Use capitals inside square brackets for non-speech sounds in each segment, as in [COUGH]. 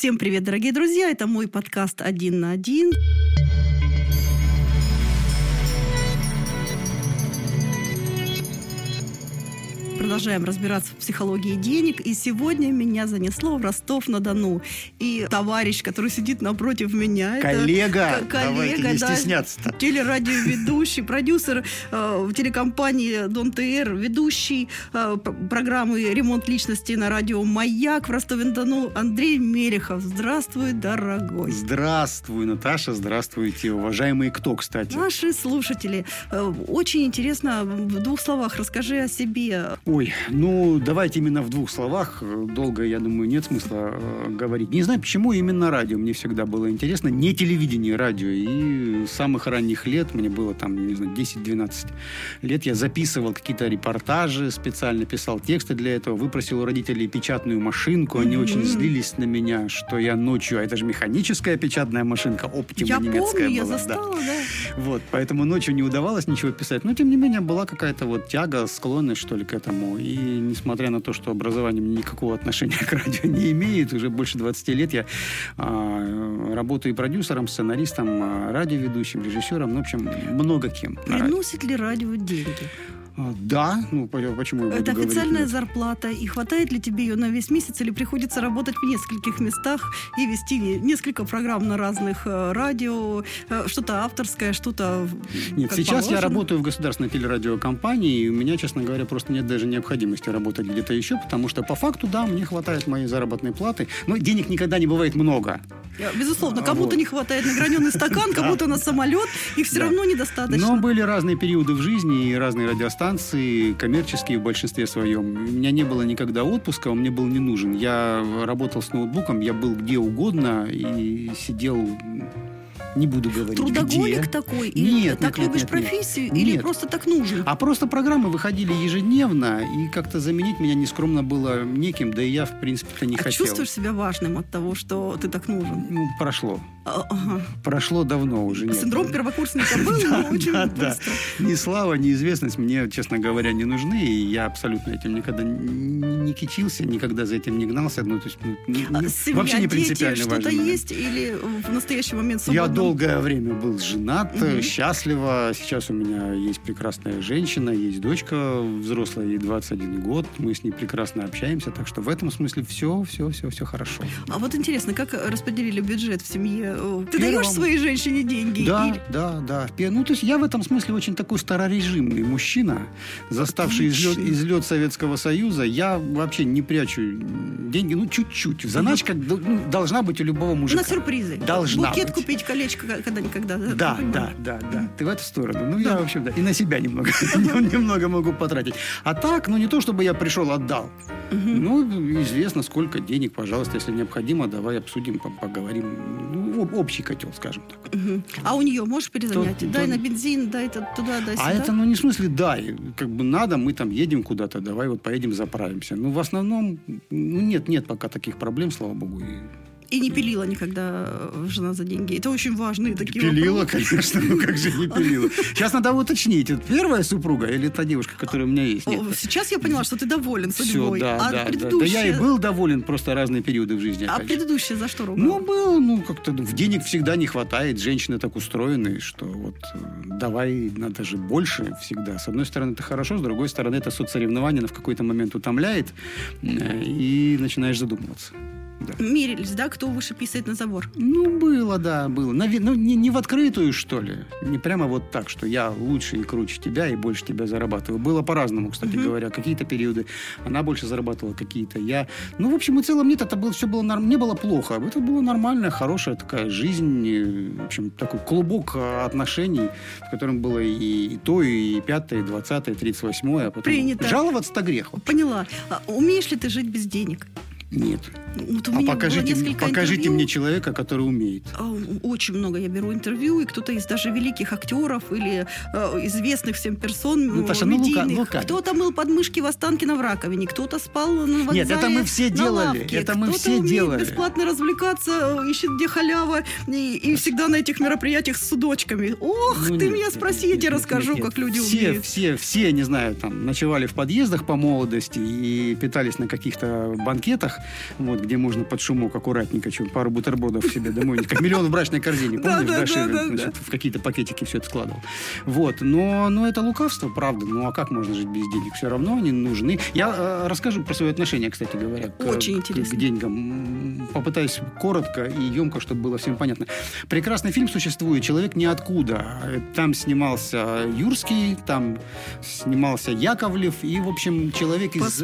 Всем привет, дорогие друзья! Это мой подкаст «Один на один». Продолжаем разбираться в психологии денег. И сегодня меня занесло в Ростов-на-Дону. И товарищ, который сидит напротив меня... Коллега! Это, коллега, Давайте не да, стесняться-то. Телерадиоведущий, продюсер э, телекомпании Дон ТР, ведущий э, программы «Ремонт личности» на радио «Маяк» в Ростове-на-Дону Андрей Мелехов. Здравствуй, дорогой. Здравствуй, Наташа. Здравствуйте, уважаемые кто, кстати? Наши слушатели. Э, очень интересно, в двух словах расскажи о себе. Ой, ну давайте именно в двух словах. Долго, я думаю, нет смысла э, говорить. Не знаю, почему именно радио. Мне всегда было интересно. Не телевидение, радио. И с самых ранних лет, мне было там, не знаю, 10-12 лет, я записывал какие-то репортажи, специально писал тексты для этого, выпросил у родителей печатную машинку. Они mm-hmm. очень злились на меня, что я ночью, а это же механическая печатная машинка, оптима я немецкая помню, была. Я застала, да. да. Вот, поэтому ночью не удавалось ничего писать. Но, тем не менее, была какая-то вот тяга, склонность, что ли, к этому И несмотря на то, что образование никакого отношения [LAUGHS] к радио не имеет, уже больше 20 лет я а, работаю и продюсером, сценаристом, а, радиоведущим, режиссером, ну, в общем, много кем. Приносит ли радио деньги? А, да, ну почему я Это буду официальная говорить? зарплата, и хватает ли тебе ее на весь месяц, или приходится работать в нескольких местах и вести несколько программ на разных э, радио, э, что-то авторское, что-то Нет, сейчас положено? я работаю в государственной телерадиокомпании, и у меня, честно говоря, просто нет даже необходимости работать где-то еще, потому что по факту, да, мне хватает моей заработной платы, но денег никогда не бывает много. Безусловно, кому-то вот. не хватает на граненый стакан, [LAUGHS] кому-то на самолет, их все равно недостаточно. Но были разные периоды в жизни и разные радиостанции, коммерческие в большинстве своем. У меня не было никогда отпуска, он мне был не нужен. Я работал с ноутбуком, я был где угодно и сидел не буду говорить, Трудоголик где. такой? Или нет, так нет, любишь нет, профессию? Нет. Или просто так нужен? А просто программы выходили ежедневно, и как-то заменить меня нескромно было неким, да и я, в принципе-то, не а хотел. чувствуешь себя важным от того, что ты так нужен? Ну, прошло. А, ага. Прошло давно уже. Нет. Синдром первокурсника был, [LAUGHS] но очень быстро. Ни слава, ни известность мне, честно говоря, не нужны, и я абсолютно этим никогда не кичился, никогда за этим не гнался. Ну, то есть, ну, а вообще не принципиально важно. что-то есть или в настоящий момент свободно? Долгое время был женат, угу. счастливо. Сейчас у меня есть прекрасная женщина, есть дочка взрослая, ей 21 год. Мы с ней прекрасно общаемся, так что в этом смысле все, все, все, все хорошо. А вот интересно, как распределили бюджет в семье? Ты Первым... даешь своей женщине деньги? Да, или... да, да. Ну, то есть я в этом смысле очень такой старорежимный мужчина, заставший излет, излет Советского Союза. Я вообще не прячу деньги, ну, чуть-чуть. Заначка ну, должна быть у любого мужика. На сюрпризы. Должна Букет быть. купить, колечко когда-никогда. Да, да, да, да. Ты в эту сторону. Ну, я, в общем, да. И на себя немного, [LAUGHS] [LAUGHS] немного могу потратить. А так, ну, не то, чтобы я пришел, отдал. Ну, известно, сколько денег, пожалуйста, если необходимо, давай обсудим, поговорим. Ну, общий котел, скажем так. А у нее можешь перезанять? дай на бензин, дай туда, дай сюда. А это, ну, не в смысле дай. Как бы надо, мы там едем куда-то, давай вот поедем заправимся. Ну, в основном, ну, нет, нет пока таких проблем, слава богу. И и не пилила никогда э, жена за деньги. Это очень важные такие Пилила, вопросы. конечно. Ну как же не пилила? Сейчас надо уточнить. Это первая супруга или та девушка, которая у меня есть? Нет. Сейчас я поняла, что ты доволен судьбой. Все, да, а да, предыдущая... да. Да я и был доволен, просто разные периоды в жизни. А предыдущая за что ругала? Ну, был, ну, как-то в денег всегда не хватает. Женщины так устроены, что вот э, давай надо же больше всегда. С одной стороны, это хорошо, с другой стороны, это соцсоревнование, в какой-то момент утомляет, э, и начинаешь задумываться. Да. Мерились, да, кто выше писает на забор? Ну, было, да, было. На, ну, не, не в открытую, что ли. Не прямо вот так, что я лучше и круче тебя и больше тебя зарабатываю. Было по-разному, кстати угу. говоря. Какие-то периоды она больше зарабатывала, какие-то я. Ну, в общем и целом, нет, это было, все было, норм... не было плохо. Это была нормальная, хорошая такая жизнь. В общем, такой клубок отношений, в котором было и, и то, и пятое, и двадцатое, и тридцать восьмое. А Принято. Жаловаться-то грех. Вообще. Поняла. А умеешь ли ты жить без денег? Нет. Вот а покажите, покажите мне человека, который умеет. А, очень много я беру интервью, и кто-то из даже великих актеров или э, известных всем персон Наташа, ну, медийных. Ну, ну, кто-то мыл подмышки в Останкино в раковине, кто-то спал на вокзале Нет, это мы все делали. Лавке, это мы все делали. бесплатно развлекаться, ищет где халява, и, и всегда на этих мероприятиях с судочками. Ох, ну, ты нет, меня спроси, нет, я тебе расскажу, нет, как люди все, умеют. Все, все, не знаю, там, ночевали в подъездах по молодости и питались на каких-то банкетах, вот, где можно под шумок аккуратненько чем пару бутербродов себе домой, как миллион в брачной корзине, помнишь, да, значит, в какие-то пакетики все это складывал. Вот, но, но это лукавство, правда, ну а как можно жить без денег? Все равно они нужны. Я э, расскажу про свое отношение, кстати говоря, к, Очень к, к деньгам. Попытаюсь коротко и емко, чтобы было всем понятно. Прекрасный фильм существует «Человек ниоткуда». Там снимался Юрский, там снимался Яковлев, и, в общем, человек из,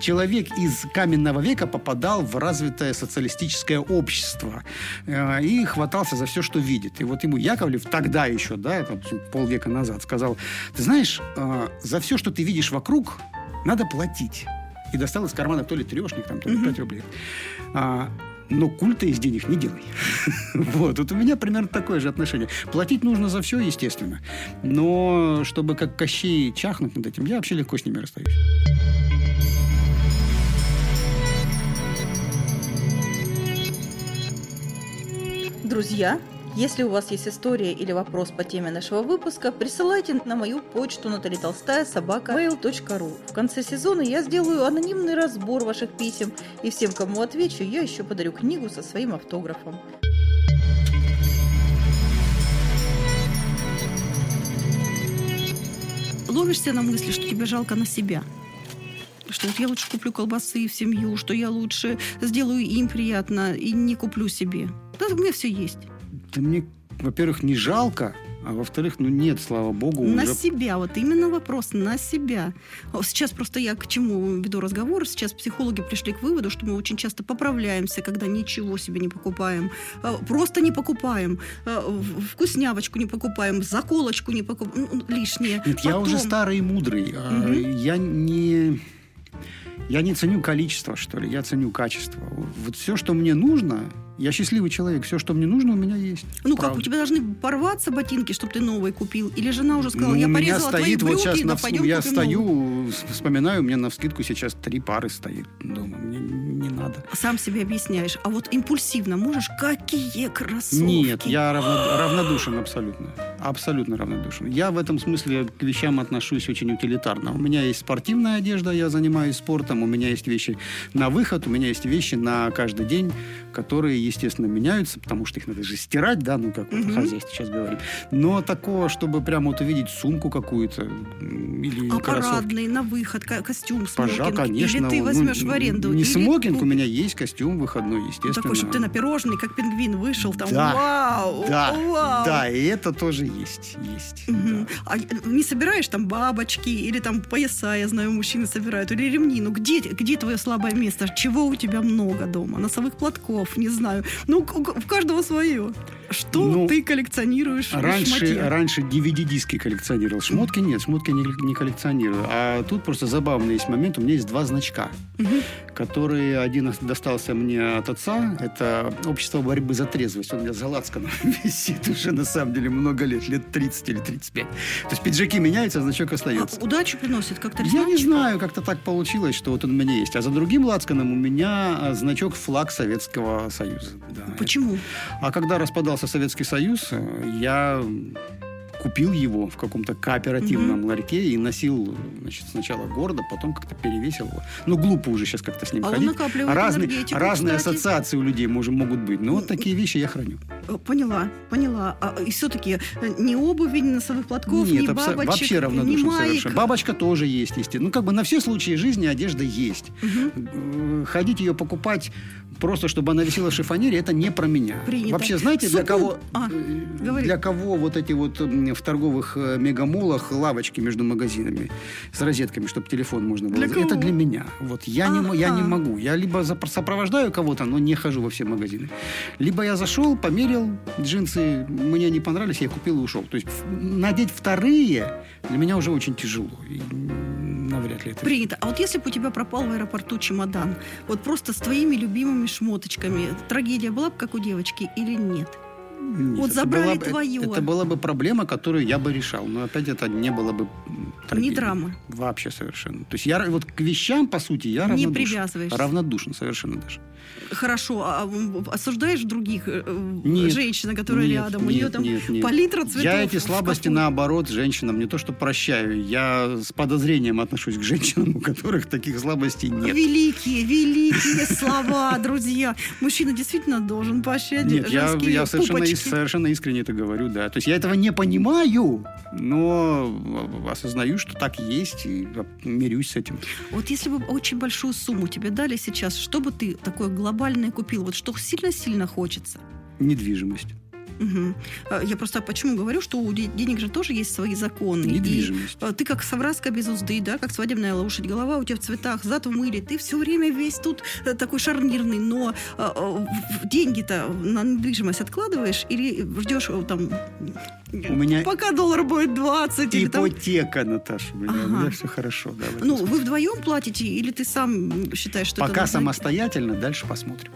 человек из каменного века попадал в развитое социалистическое общество э, и хватался за все, что видит. И вот ему Яковлев тогда еще, да, это полвека назад, сказал, ты знаешь, э, за все, что ты видишь вокруг, надо платить. И достал из кармана то ли трешник, там, то ли 5 рублей. А, но культа из денег не делай. [LAUGHS] вот, вот у меня примерно такое же отношение. Платить нужно за все, естественно. Но чтобы как Кощей чахнуть над этим, я вообще легко с ними расстаюсь. Друзья, если у вас есть история или вопрос по теме нашего выпуска, присылайте на мою почту Натали Толстая собака mail.ru. В конце сезона я сделаю анонимный разбор ваших писем, и всем, кому отвечу, я еще подарю книгу со своим автографом. Ловишься на мысли, что тебе жалко на себя что вот я лучше куплю колбасы в семью, что я лучше сделаю им приятно и не куплю себе. Да, у меня все есть. Да мне, во-первых, не жалко, а во-вторых, ну нет, слава богу. На уже... себя, вот именно вопрос на себя. Сейчас просто я к чему веду разговор. Сейчас психологи пришли к выводу, что мы очень часто поправляемся, когда ничего себе не покупаем. А, просто не покупаем. А, вкуснявочку не покупаем, заколочку не покупаем. Ну, лишнее. Нет, Потом... я уже старый и мудрый. Угу. Я не... Я не ценю количество, что ли, я ценю качество. Вот все, что мне нужно, я счастливый человек, все, что мне нужно, у меня есть. Ну правда. как, у тебя должны порваться ботинки, чтобы ты новые купил? Или жена уже сказала, ну, я порезала стоит, твои брюки, вот сейчас да, пойдем Я стою, новые. вспоминаю, у меня на вскидку сейчас три пары стоит дома. Мне не надо. Сам себе объясняешь. А вот импульсивно можешь? Какие кроссовки? Нет, я равно, равнодушен абсолютно. Абсолютно равнодушен. Я в этом смысле к вещам отношусь очень утилитарно. У меня есть спортивная одежда, я занимаюсь спортом, у меня есть вещи на выход, у меня есть вещи на каждый день, которые, естественно, меняются, потому что их надо же стирать, да, ну, как угу. хозяйство сейчас говорит. Но такого, чтобы прямо вот увидеть сумку какую-то или а кроссовки. парадный, на выход, костюм, смокинг? Пожа, конечно. Или ты возьмешь ну, в аренду? Не или... смокинг, у меня есть костюм выходной, естественно. Такой, чтобы ты на пирожный, как пингвин, вышел там. Да, вау, да, вау. да, и это тоже есть, есть. Угу. Да. А не собираешь там бабочки или там пояса, я знаю, мужчины собирают, или ремни? Ну где, где твое слабое место? Чего у тебя много дома? Носовых платков, не знаю. Ну, у каждого свое. Что ну, ты коллекционируешь раньше, раньше DVD-диски коллекционировал. Шмотки нет, шмотки не, не коллекционирую. А тут просто забавный есть момент. У меня есть два значка, угу. которые один достался мне от отца. Это общество борьбы за трезвость. Он у меня за лацканом [LAUGHS] висит уже на самом деле много лет, лет 30 или 35. То есть пиджаки меняются, а значок остается. А удачу приносит как-то Я не знаю, как-то так получилось, что вот он у меня есть. А за другим лацканом у меня а, значок флаг Советского Союза. Да, Почему? Это... А когда распадался развивался Советский Союз, я купил его в каком-то кооперативном угу. ларьке и носил значит, сначала города, потом как-то перевесил его. Ну, глупо уже сейчас как-то с ним а ходить. Разные, разные ассоциации у людей может, могут быть. Но вот такие вещи я храню. Э, поняла, поняла. А, и все-таки э, ни обуви, ни носовых платков, Нет, ни бабочек, вообще равнодушен ни совершенно. Бабочка тоже есть, естественно. Ну, как бы на все случаи жизни одежда есть. Угу. Ходить ее покупать просто чтобы она висела в шифонере, это не про меня. Принято. Вообще, знаете, для кого, а, для кого вот эти вот в торговых мегамолах лавочки между магазинами с розетками, чтобы телефон можно было... Для это кого? для меня. Вот я, не, я не могу. Я либо сопровождаю кого-то, но не хожу во все магазины. Либо я зашел, померил джинсы, мне не понравились, я купил и ушел. То есть надеть вторые для меня уже очень тяжело. И навряд ли это... Принято. А вот если бы у тебя пропал в аэропорту чемодан, вот просто с твоими любимыми шмоточками, трагедия была бы, как у девочки, или нет? Нет, Вот это забрали была бы- твое. Это была бы проблема, которую я бы решал. Но опять это не было бы м, Не драмы. Вообще совершенно. То есть я вот к вещам, по сути, я Не равнодушен. привязываешься. Равнодушен совершенно даже. Хорошо, а м, осуждаешь других э, э, Нет. женщин, которые Нет, рядом? У нет, нее там нет, нет. палитра цветов. Я эти слабости, наоборот, женщинам не то что прощаю, я с подозрением отношусь к женщинам, у которых таких слабостей нет. Великие, великие слова, друзья. Мужчина действительно должен поощрять женские я совершенно, пупочки. ис- совершенно искренне это говорю, да. То есть я этого не понимаю, но осознаю, что так есть, и мирюсь с этим. Вот если бы очень большую сумму тебе дали сейчас, что бы ты такое глобальное купил? Вот что сильно-сильно хочется? Недвижимость. А, Я просто почему говорю, что у де- денег же тоже есть свои законы. И, Недвижимость. а, ты как совраска без узды, да, как свадебная лошадь, голова у тебя в цветах, зад в мыле, ты все время весь тут э, такой шарнирный, но а, деньги-то на недвижимость откладываешь или ждешь э, там, У меня пока доллар будет 20 или там... ипотека, Наташа, у меня, у Ага. меня все хорошо. Да, Ну, смысле. вы вдвоем платите или ты сам считаешь, что это Пока нужно? самостоятельно, дальше посмотрим.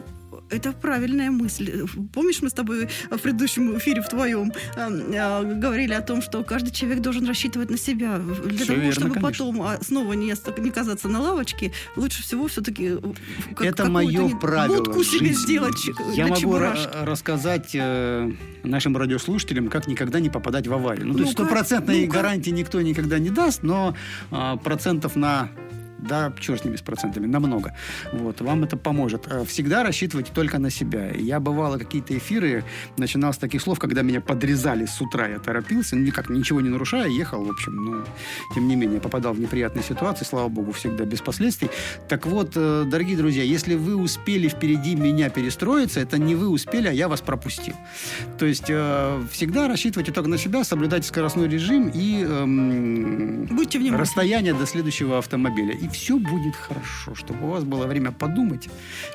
Это правильная мысль. Помнишь, мы с тобой в предыдущем эфире в твоем э, э, говорили о том, что каждый человек должен рассчитывать на себя. Для Всё того, верно, чтобы конечно. потом а, снова не, не казаться на лавочке, лучше всего все-таки это мое правило будку себе сделать Я могу рассказать э, нашим радиослушателям, как никогда не попадать в аварию. Ну, то есть стопроцентной ну-ка. гарантии никто никогда не даст, но а, процентов на да, черт с ними с процентами, намного. Вот, вам это поможет. Э, Всегда рассчитывайте только на себя. Я, бывало, какие-то эфиры начинал с таких слов, когда меня подрезали с утра, я торопился, ну, никак ничего не нарушая, ехал, в общем, ну, тем не менее, попадал в неприятные ситуации, слава богу, всегда без последствий. Так вот, э, дорогие друзья, если вы успели впереди меня перестроиться, это не вы успели, а я вас пропустил. То есть э, всегда рассчитывайте только на себя, соблюдайте скоростной режим и эм, Будьте внимательны. расстояние до следующего автомобиля. И все будет хорошо, чтобы у вас было время подумать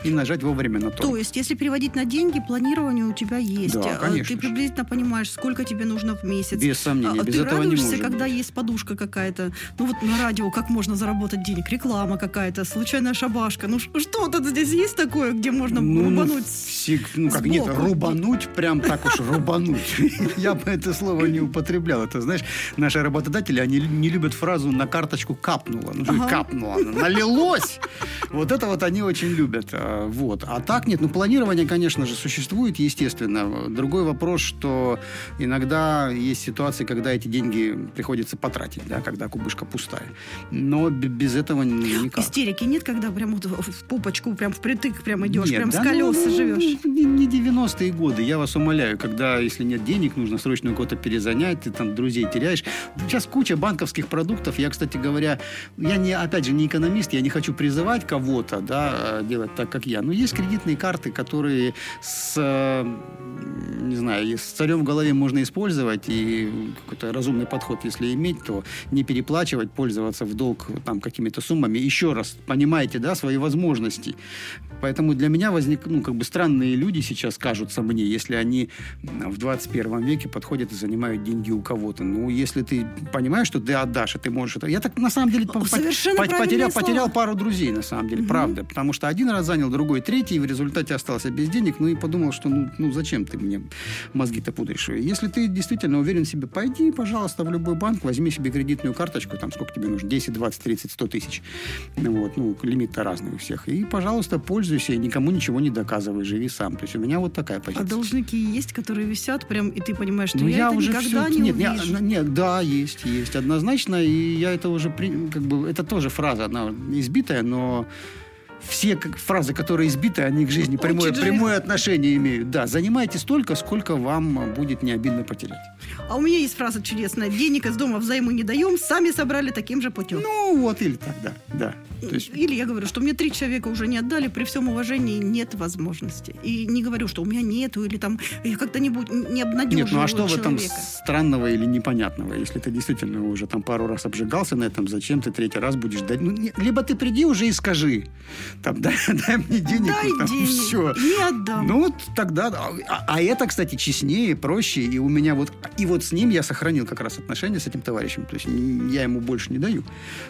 и нажать вовремя на то. То есть, если переводить на деньги, планирование у тебя есть. Да, А, конечно Ты приблизительно понимаешь, сколько тебе нужно в месяц. Без сомнения, А без ты этого не радуешься, может когда быть. есть подушка какая-то. Ну вот на радио как можно заработать денег? Реклама какая-то, случайная шабашка. Ну что тут здесь есть такое, где можно Ну, рубануть? всег- ну, как нет, сбоку. рубануть, прям так уж рубануть. [LAUGHS] Я бы это слово не употреблял. Это, знаешь, наши работодатели, они не любят фразу «на карточку капнуло». Ну, что Оно Налилось! Вот это вот они очень любят. А, Вот. А так нет, ну, планирование, конечно же, существует, естественно. Другой вопрос, что иногда есть ситуации, когда эти деньги приходится потратить, да, когда кубышка пустая. Но без этого никак. Истерики нет, когда прям вот в пупочку, прям впритык прям идешь, Нет, прям да с колес ну, ну, живешь. Не, не 90-е годы, я вас умоляю, когда, если нет денег, нужно срочно кого-то перезанять, ты там друзей теряешь. Сейчас куча банковских продуктов. Я, кстати говоря, я не, опять же, не экономист, я не хочу призывать кого-то, да, э, делать так, как я. Но есть кредитные карты, которые с, не знаю, с царем в голове можно использовать, и какой-то разумный подход, если иметь, то не переплачивать, пользоваться в долг там какими-то суммами. Еще раз, понимаете, да, свои возможности. Поэтому для меня возник, ну, как бы странные люди сейчас кажутся мне, если они в 21 веке подходят и занимают деньги у кого-то. Ну, если ты понимаешь, что ты отдашь, и ты можешь это... Я так, на самом деле, по- Совершенно по- правильные потерял, слова. потерял пару друзей, на самом деле, Мгм. правда. Потому что один раз занял, другой третий, и в результате остался без денег. Ну, и подумал, что ну, ну зачем ты мне мозги-то пудришь? Если ты действительно уверен в себе, пойди, пожалуйста, в любой банк, возьми себе кредитную карточку, там сколько тебе нужно, 10, 20, 30, 100 тысяч. Ну, вот, ну, лимит-то разный у всех. И, пожалуйста, пользуйся, и никому ничего не доказывай, живи сам. То есть у меня вот такая А позиция. должники есть, которые висят прям, и ты понимаешь, что Ну, я, это уже никогда всё- не нет, я- увижу. нет, да, есть, есть, однозначно, и я это уже, при- как бы, это тоже фраза, она избитая, но все как, фразы, которые избиты, они к жизни прямое, прямое отношение имеют. Да, занимайте столько, сколько вам будет не обидно потерять. А у меня есть фраза чудесная. Денег из дома взаймы не даем, сами собрали таким же путем. Ну, вот или так, да, да. То есть, Или я говорю, что мне три человека уже не отдали, при всем уважении нет возможности. И не говорю, что у меня нету, или там я как-то не, обнадеживаю нет, ну а что в этом человека. странного или непонятного? Если ты действительно уже там пару раз обжигался на этом, зачем ты третий раз будешь дать? Ну, либо ты приди уже и скажи. Там, [LAUGHS] дай, дай мне денег, Дай там, денег, все. не отдам. Ну, вот тогда... А, а это, кстати, честнее, проще. И у меня вот... И вот с ним я сохранил как раз отношения с этим товарищем. То есть я ему больше не даю,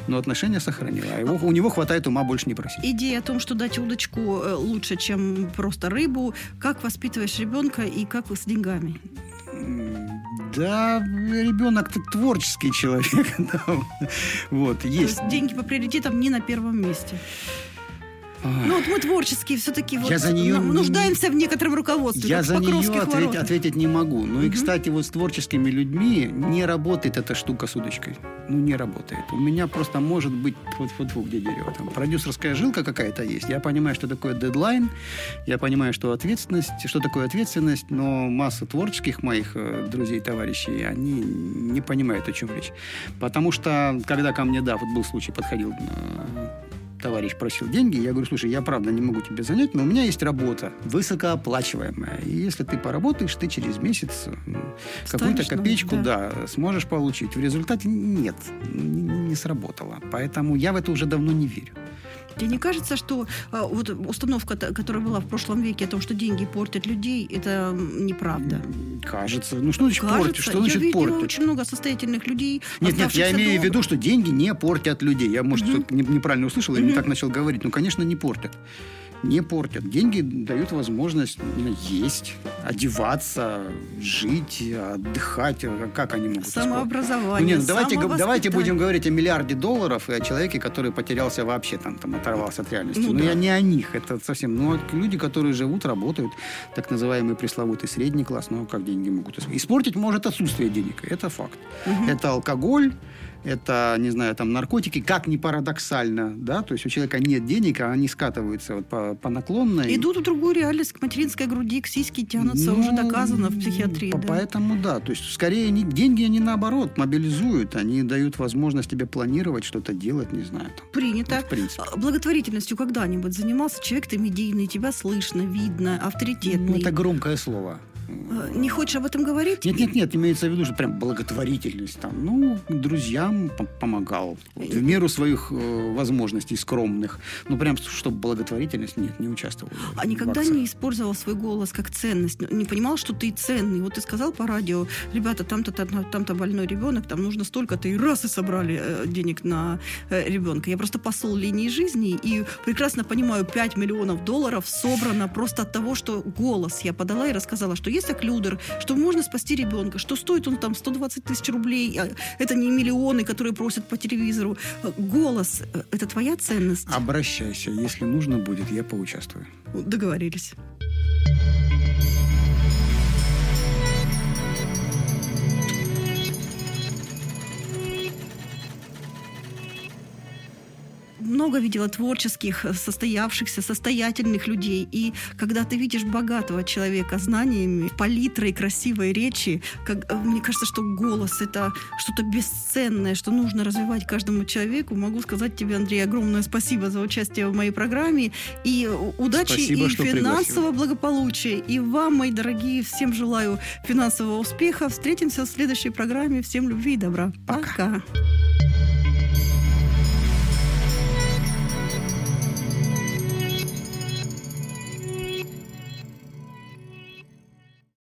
но отношения сохранил. А его, у него хватает ума больше не просить. Идея о том, что дать удочку э, лучше, чем просто рыбу. Как воспитываешь ребенка и как вы с деньгами? Да, ребенок творческий человек. [LAUGHS] Да. Вот, есть. То есть деньги по приоритетам не на первом месте. Ну вот мы творческие все-таки вот за нее нуждаемся в некотором руководстве. Я за нее ответить, ответить не могу. Ну угу. и, кстати, вот с творческими людьми не работает эта штука с удочкой. Ну не работает. У меня просто может быть вот вот где дерево. Там продюсерская жилка какая-то есть. Я понимаю, что такое дедлайн. Я понимаю, что ответственность, что такое ответственность. Но масса творческих моих э, друзей, товарищей, они не понимают, о чем речь. Потому что, когда ко мне, да, вот был случай, подходил э, товарищ просил деньги, я говорю, слушай, я правда не могу тебе занять, но у меня есть работа, высокооплачиваемая. И если ты поработаешь, ты через месяц какую-то копеечку, да. да, сможешь получить. В результате нет, не, не сработало. Поэтому я в это уже давно не верю. Тебе не кажется, что а, вот установка, которая была в прошлом веке о том, что деньги портят людей, это неправда? Кажется. Ну что значит кажется, портят? Что значит я портят? очень много состоятельных людей. Нет, нет, я имею дома. в виду, что деньги не портят людей. Я, может, угу. неправильно услышал, угу. и не так начал говорить. Ну, конечно, не портят не портят. Деньги дают возможность есть, одеваться, жить, отдыхать. Как они могут Самообразование, ну, нет, давайте, давайте будем говорить о миллиарде долларов и о человеке, который потерялся вообще, там, там оторвался от реальности. Ну, Но да. я не о них, это совсем... Ну, люди, которые живут, работают, так называемый пресловутый средний класс, ну, как деньги могут... Испортить может отсутствие денег, это факт. Угу. Это алкоголь, это, не знаю, там, наркотики, как ни парадоксально, да, то есть у человека нет денег, а они скатываются вот по, по наклонной. Идут в другую реальность, к материнской груди, к сиське тянутся, ну, уже доказано в психиатрии. По да. Поэтому, да, то есть скорее не, деньги они наоборот мобилизуют, они дают возможность тебе планировать, что-то делать, не знаю. Там, Принято. в принципе. А, благотворительностью когда-нибудь занимался человек, ты медийный, тебя слышно, видно, авторитетный. Ну, это громкое слово. Э, не хочешь об этом говорить? Нет, нет, нет, имеется в виду, что прям благотворительность там. Ну, друзьям помогал. Вот, в меру своих э, возможностей скромных. Ну, прям, чтобы благотворительность, нет, не участвовал. А никогда не использовал свой голос как ценность? Ну, не понимал, что ты ценный? Вот ты сказал по радио, ребята, там-то там-то больной ребенок, там нужно столько-то, и раз и собрали э, денег на э, ребенка. Я просто посол линии жизни и прекрасно понимаю, 5 миллионов долларов собрано просто от того, что голос я подала и рассказала, что есть оклюдер, что можно спасти ребенка, что стоит он там 120 тысяч рублей, а это не миллионы, которые просят по телевизору. Голос – это твоя ценность. Обращайся, если нужно будет, я поучаствую. Договорились. Много видела творческих, э, состоявшихся, состоятельных людей. И когда ты видишь богатого человека знаниями, палитрой красивой речи, как, э, мне кажется, что голос — это что-то бесценное, что нужно развивать каждому человеку. Могу сказать тебе, Андрей, огромное спасибо за участие в моей программе. И удачи, спасибо, и финансового благополучия. И вам, мои дорогие, всем желаю финансового успеха. Встретимся в следующей программе. Всем любви и добра. Пока. Пока.